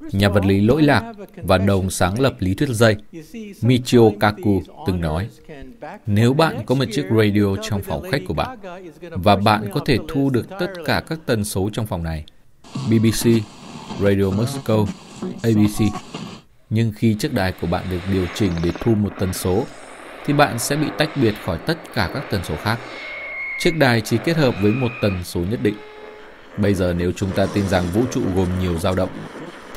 nhà vật lý lỗi lạc và đồng sáng lập lý thuyết dây Michio Kaku từng nói, nếu bạn có một chiếc radio trong phòng khách của bạn và bạn có thể thu được tất cả các tần số trong phòng này, BBC, Radio Moscow, ABC, nhưng khi chiếc đài của bạn được điều chỉnh để thu một tần số, thì bạn sẽ bị tách biệt khỏi tất cả các tần số khác. Chiếc đài chỉ kết hợp với một tần số nhất định. Bây giờ nếu chúng ta tin rằng vũ trụ gồm nhiều dao động,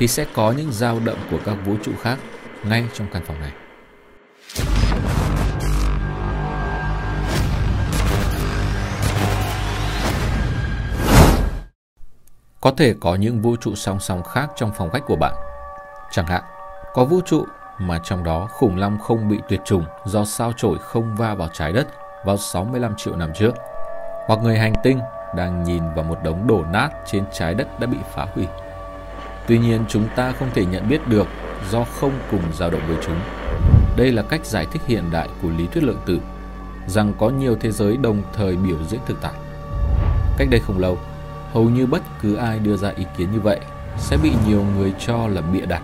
thì sẽ có những dao động của các vũ trụ khác ngay trong căn phòng này. Có thể có những vũ trụ song song khác trong phòng khách của bạn. Chẳng hạn, có vũ trụ mà trong đó khủng long không bị tuyệt chủng do sao chổi không va vào trái đất vào 65 triệu năm trước. Hoặc người hành tinh đang nhìn vào một đống đổ nát trên trái đất đã bị phá hủy. Tuy nhiên chúng ta không thể nhận biết được do không cùng dao động với chúng. Đây là cách giải thích hiện đại của lý thuyết lượng tử, rằng có nhiều thế giới đồng thời biểu diễn thực tại. Cách đây không lâu, hầu như bất cứ ai đưa ra ý kiến như vậy sẽ bị nhiều người cho là bịa đặt.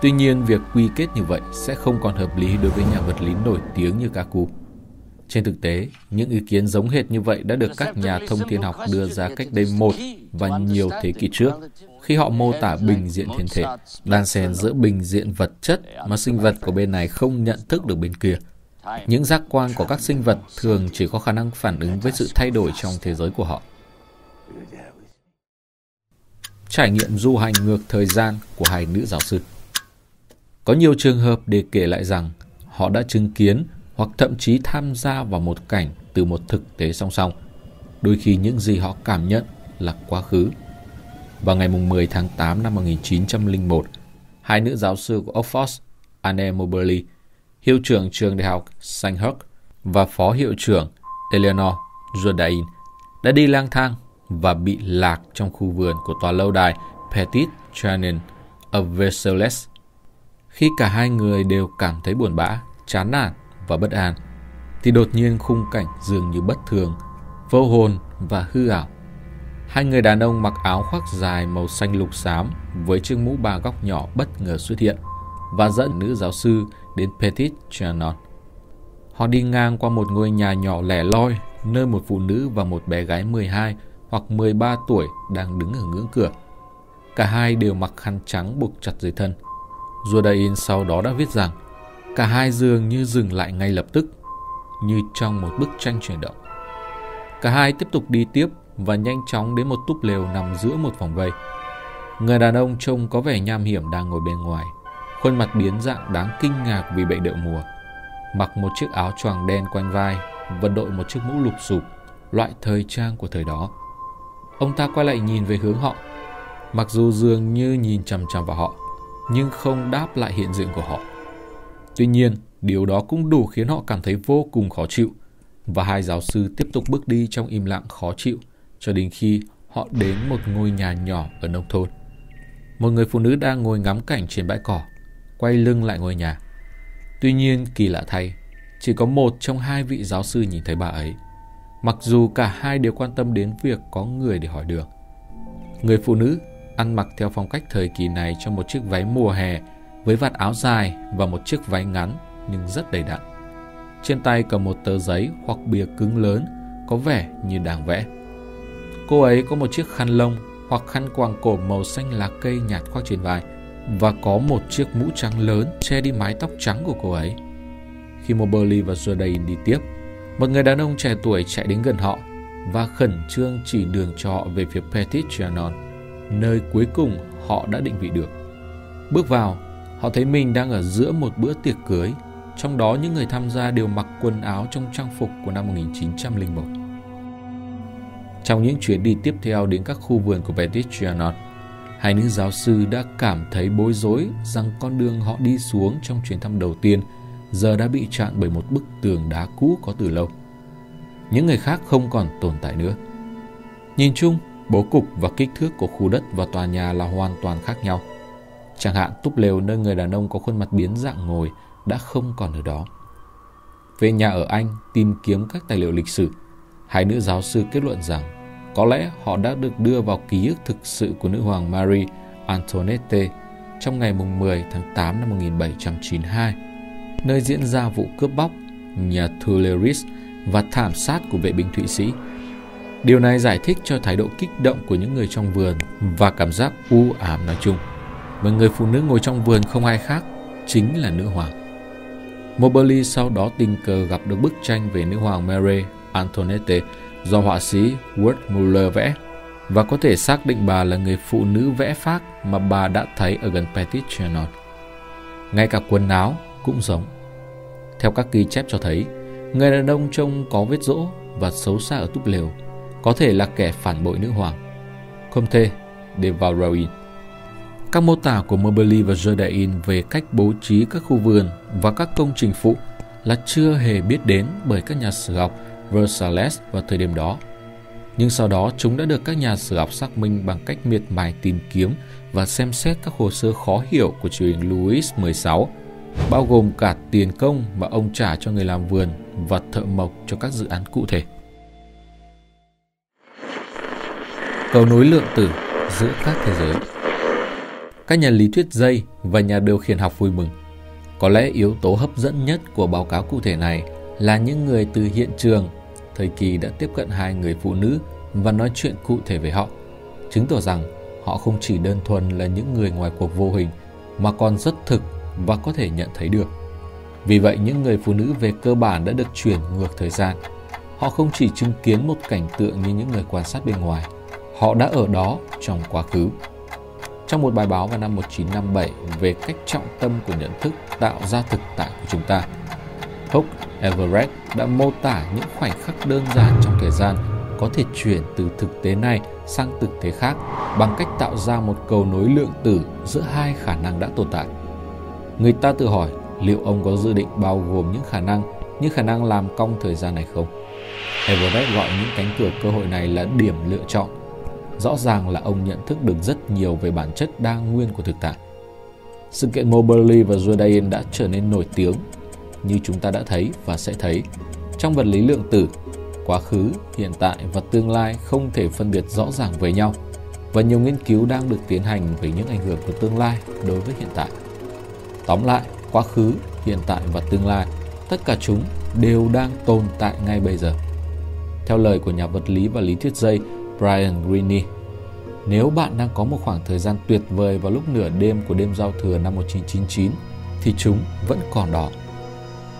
Tuy nhiên, việc quy kết như vậy sẽ không còn hợp lý đối với nhà vật lý nổi tiếng như Kaku. Trên thực tế, những ý kiến giống hệt như vậy đã được các nhà thông thiên học đưa ra cách đây một và nhiều thế kỷ trước, khi họ mô tả bình diện thiên thể, đan xen giữa bình diện vật chất mà sinh vật của bên này không nhận thức được bên kia. Những giác quan của các sinh vật thường chỉ có khả năng phản ứng với sự thay đổi trong thế giới của họ. Trải nghiệm du hành ngược thời gian của hai nữ giáo sư Có nhiều trường hợp để kể lại rằng họ đã chứng kiến hoặc thậm chí tham gia vào một cảnh từ một thực tế song song. Đôi khi những gì họ cảm nhận là quá khứ. Vào ngày 10 tháng 8 năm 1901, hai nữ giáo sư của Oxford, Anne Moberly, hiệu trưởng trường đại học St. Hugh và phó hiệu trưởng Eleanor Jordain đã đi lang thang và bị lạc trong khu vườn của tòa lâu đài Petit Trianon ở Versailles. Khi cả hai người đều cảm thấy buồn bã, chán nản và bất an, thì đột nhiên khung cảnh dường như bất thường, vô hồn và hư ảo. Hai người đàn ông mặc áo khoác dài màu xanh lục xám với chiếc mũ ba góc nhỏ bất ngờ xuất hiện và dẫn nữ giáo sư đến Petit Trianon. Họ đi ngang qua một ngôi nhà nhỏ lẻ loi nơi một phụ nữ và một bé gái 12 hoặc 13 tuổi đang đứng ở ngưỡng cửa. Cả hai đều mặc khăn trắng buộc chặt dưới thân. Jordain sau đó đã viết rằng cả hai dường như dừng lại ngay lập tức, như trong một bức tranh chuyển động. Cả hai tiếp tục đi tiếp và nhanh chóng đến một túp lều nằm giữa một vòng vây. Người đàn ông trông có vẻ nham hiểm đang ngồi bên ngoài, khuôn mặt biến dạng đáng kinh ngạc vì bệnh đậu mùa. Mặc một chiếc áo choàng đen quanh vai và đội một chiếc mũ lục sụp, loại thời trang của thời đó. Ông ta quay lại nhìn về hướng họ, mặc dù dường như nhìn chằm chằm vào họ, nhưng không đáp lại hiện diện của họ. Tuy nhiên, điều đó cũng đủ khiến họ cảm thấy vô cùng khó chịu, và hai giáo sư tiếp tục bước đi trong im lặng khó chịu cho đến khi họ đến một ngôi nhà nhỏ ở nông thôn. Một người phụ nữ đang ngồi ngắm cảnh trên bãi cỏ, quay lưng lại ngôi nhà. Tuy nhiên, kỳ lạ thay, chỉ có một trong hai vị giáo sư nhìn thấy bà ấy, mặc dù cả hai đều quan tâm đến việc có người để hỏi được. Người phụ nữ ăn mặc theo phong cách thời kỳ này trong một chiếc váy mùa hè với vạt áo dài và một chiếc váy ngắn nhưng rất đầy đặn. Trên tay cầm một tờ giấy hoặc bìa cứng lớn có vẻ như đang vẽ. Cô ấy có một chiếc khăn lông hoặc khăn quàng cổ màu xanh lá cây nhạt khoác trên vai và có một chiếc mũ trắng lớn che đi mái tóc trắng của cô ấy. Khi Moberly và Jordan đi tiếp, một người đàn ông trẻ tuổi chạy đến gần họ và khẩn trương chỉ đường cho họ về phía Petit Trianon, nơi cuối cùng họ đã định vị được. Bước vào, họ thấy mình đang ở giữa một bữa tiệc cưới, trong đó những người tham gia đều mặc quần áo trong trang phục của năm 1901. Trong những chuyến đi tiếp theo đến các khu vườn của Petit hai nữ giáo sư đã cảm thấy bối rối rằng con đường họ đi xuống trong chuyến thăm đầu tiên giờ đã bị chặn bởi một bức tường đá cũ có từ lâu. Những người khác không còn tồn tại nữa. Nhìn chung, bố cục và kích thước của khu đất và tòa nhà là hoàn toàn khác nhau. Chẳng hạn túp lều nơi người đàn ông có khuôn mặt biến dạng ngồi đã không còn ở đó. Về nhà ở Anh tìm kiếm các tài liệu lịch sử, hai nữ giáo sư kết luận rằng có lẽ họ đã được đưa vào ký ức thực sự của nữ hoàng Marie Antoinette trong ngày 10 tháng 8 năm 1792, nơi diễn ra vụ cướp bóc nhà Tuileries và thảm sát của vệ binh Thụy Sĩ. Điều này giải thích cho thái độ kích động của những người trong vườn và cảm giác u ám nói chung. Và người phụ nữ ngồi trong vườn không ai khác, chính là nữ hoàng. Moberly sau đó tình cờ gặp được bức tranh về nữ hoàng Mary Antonette do họa sĩ Ward Muller vẽ và có thể xác định bà là người phụ nữ vẽ phác mà bà đã thấy ở gần Petit Trianon. Ngay cả quần áo cũng giống. Theo các ghi chép cho thấy, người đàn ông trông có vết rỗ và xấu xa ở túp lều, có thể là kẻ phản bội nữ hoàng. Comte de Valrain các mô tả của Moberly và Jordain về cách bố trí các khu vườn và các công trình phụ là chưa hề biết đến bởi các nhà sử học Versailles vào thời điểm đó. Nhưng sau đó chúng đã được các nhà sử học xác minh bằng cách miệt mài tìm kiếm và xem xét các hồ sơ khó hiểu của triều đình Louis XVI, bao gồm cả tiền công mà ông trả cho người làm vườn và thợ mộc cho các dự án cụ thể. Cầu nối lượng tử giữa các thế giới các nhà lý thuyết dây và nhà điều khiển học vui mừng. Có lẽ yếu tố hấp dẫn nhất của báo cáo cụ thể này là những người từ hiện trường, thời kỳ đã tiếp cận hai người phụ nữ và nói chuyện cụ thể về họ, chứng tỏ rằng họ không chỉ đơn thuần là những người ngoài cuộc vô hình mà còn rất thực và có thể nhận thấy được. Vì vậy những người phụ nữ về cơ bản đã được chuyển ngược thời gian. Họ không chỉ chứng kiến một cảnh tượng như những người quan sát bên ngoài, họ đã ở đó trong quá khứ. Trong một bài báo vào năm 1957 về cách trọng tâm của nhận thức tạo ra thực tại của chúng ta, Hook Everett đã mô tả những khoảnh khắc đơn giản trong thời gian có thể chuyển từ thực tế này sang thực tế khác bằng cách tạo ra một cầu nối lượng tử giữa hai khả năng đã tồn tại. Người ta tự hỏi liệu ông có dự định bao gồm những khả năng như khả năng làm cong thời gian này không? Everett gọi những cánh cửa cơ hội này là điểm lựa chọn rõ ràng là ông nhận thức được rất nhiều về bản chất đa nguyên của thực tại. Sự kiện Moberly và Jordan đã trở nên nổi tiếng, như chúng ta đã thấy và sẽ thấy. Trong vật lý lượng tử, quá khứ, hiện tại và tương lai không thể phân biệt rõ ràng với nhau, và nhiều nghiên cứu đang được tiến hành về những ảnh hưởng của tương lai đối với hiện tại. Tóm lại, quá khứ, hiện tại và tương lai, tất cả chúng đều đang tồn tại ngay bây giờ. Theo lời của nhà vật lý và lý thuyết dây Brian Greene. Nếu bạn đang có một khoảng thời gian tuyệt vời vào lúc nửa đêm của đêm giao thừa năm 1999 thì chúng vẫn còn đó.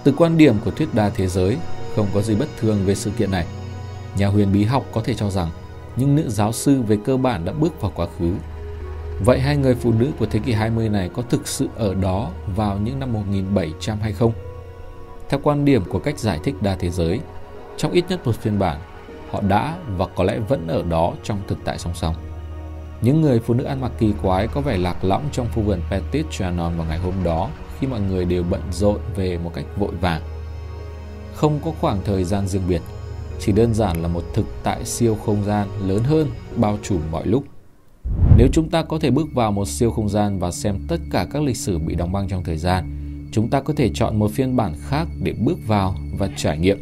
Từ quan điểm của thuyết đa thế giới, không có gì bất thường về sự kiện này. Nhà huyền bí học có thể cho rằng những nữ giáo sư về cơ bản đã bước vào quá khứ. Vậy hai người phụ nữ của thế kỷ 20 này có thực sự ở đó vào những năm 1700 hay không? Theo quan điểm của cách giải thích đa thế giới, trong ít nhất một phiên bản, họ đã và có lẽ vẫn ở đó trong thực tại song song. Những người phụ nữ ăn mặc kỳ quái có vẻ lạc lõng trong khu vườn Petit Trianon vào ngày hôm đó khi mọi người đều bận rộn về một cách vội vàng. Không có khoảng thời gian riêng biệt, chỉ đơn giản là một thực tại siêu không gian lớn hơn bao trùm mọi lúc. Nếu chúng ta có thể bước vào một siêu không gian và xem tất cả các lịch sử bị đóng băng trong thời gian, chúng ta có thể chọn một phiên bản khác để bước vào và trải nghiệm.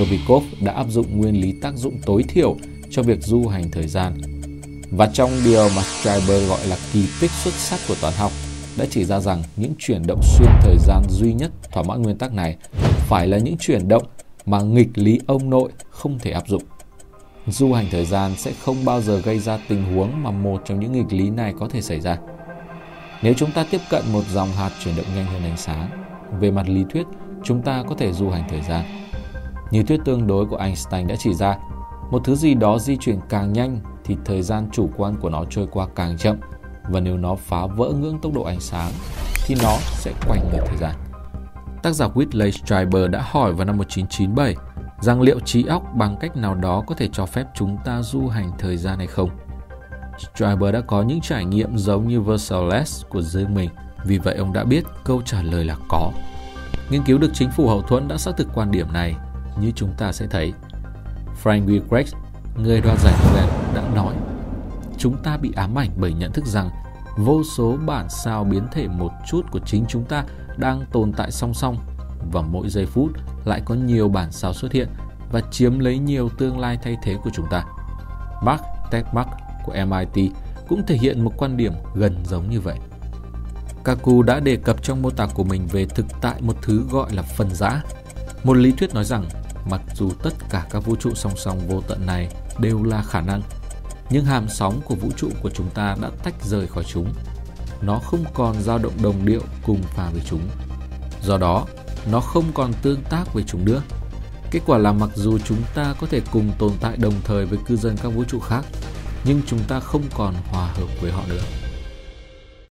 Novikov đã áp dụng nguyên lý tác dụng tối thiểu cho việc du hành thời gian. Và trong điều mà Schreiber gọi là kỳ tích xuất sắc của toán học, đã chỉ ra rằng những chuyển động xuyên thời gian duy nhất thỏa mãn nguyên tắc này phải là những chuyển động mà nghịch lý ông nội không thể áp dụng. Du hành thời gian sẽ không bao giờ gây ra tình huống mà một trong những nghịch lý này có thể xảy ra. Nếu chúng ta tiếp cận một dòng hạt chuyển động nhanh hơn ánh sáng, về mặt lý thuyết, chúng ta có thể du hành thời gian. Như thuyết tương đối của Einstein đã chỉ ra, một thứ gì đó di chuyển càng nhanh thì thời gian chủ quan của nó trôi qua càng chậm và nếu nó phá vỡ ngưỡng tốc độ ánh sáng thì nó sẽ quay ngược thời gian. Tác giả Whitley Strieber đã hỏi vào năm 1997 rằng liệu trí óc bằng cách nào đó có thể cho phép chúng ta du hành thời gian hay không. Strieber đã có những trải nghiệm giống như Versailles của riêng mình, vì vậy ông đã biết câu trả lời là có. Nghiên cứu được chính phủ hậu thuẫn đã xác thực quan điểm này như chúng ta sẽ thấy. Frank Wilczek, người đoạt giải Nobel, đã nói Chúng ta bị ám ảnh bởi nhận thức rằng vô số bản sao biến thể một chút của chính chúng ta đang tồn tại song song và mỗi giây phút lại có nhiều bản sao xuất hiện và chiếm lấy nhiều tương lai thay thế của chúng ta. Mark Techmark của MIT cũng thể hiện một quan điểm gần giống như vậy. Kaku đã đề cập trong mô tả của mình về thực tại một thứ gọi là phần giã. Một lý thuyết nói rằng mặc dù tất cả các vũ trụ song song vô tận này đều là khả năng, nhưng hàm sóng của vũ trụ của chúng ta đã tách rời khỏi chúng. Nó không còn dao động đồng điệu cùng pha với chúng. Do đó, nó không còn tương tác với chúng nữa. Kết quả là mặc dù chúng ta có thể cùng tồn tại đồng thời với cư dân các vũ trụ khác, nhưng chúng ta không còn hòa hợp với họ nữa.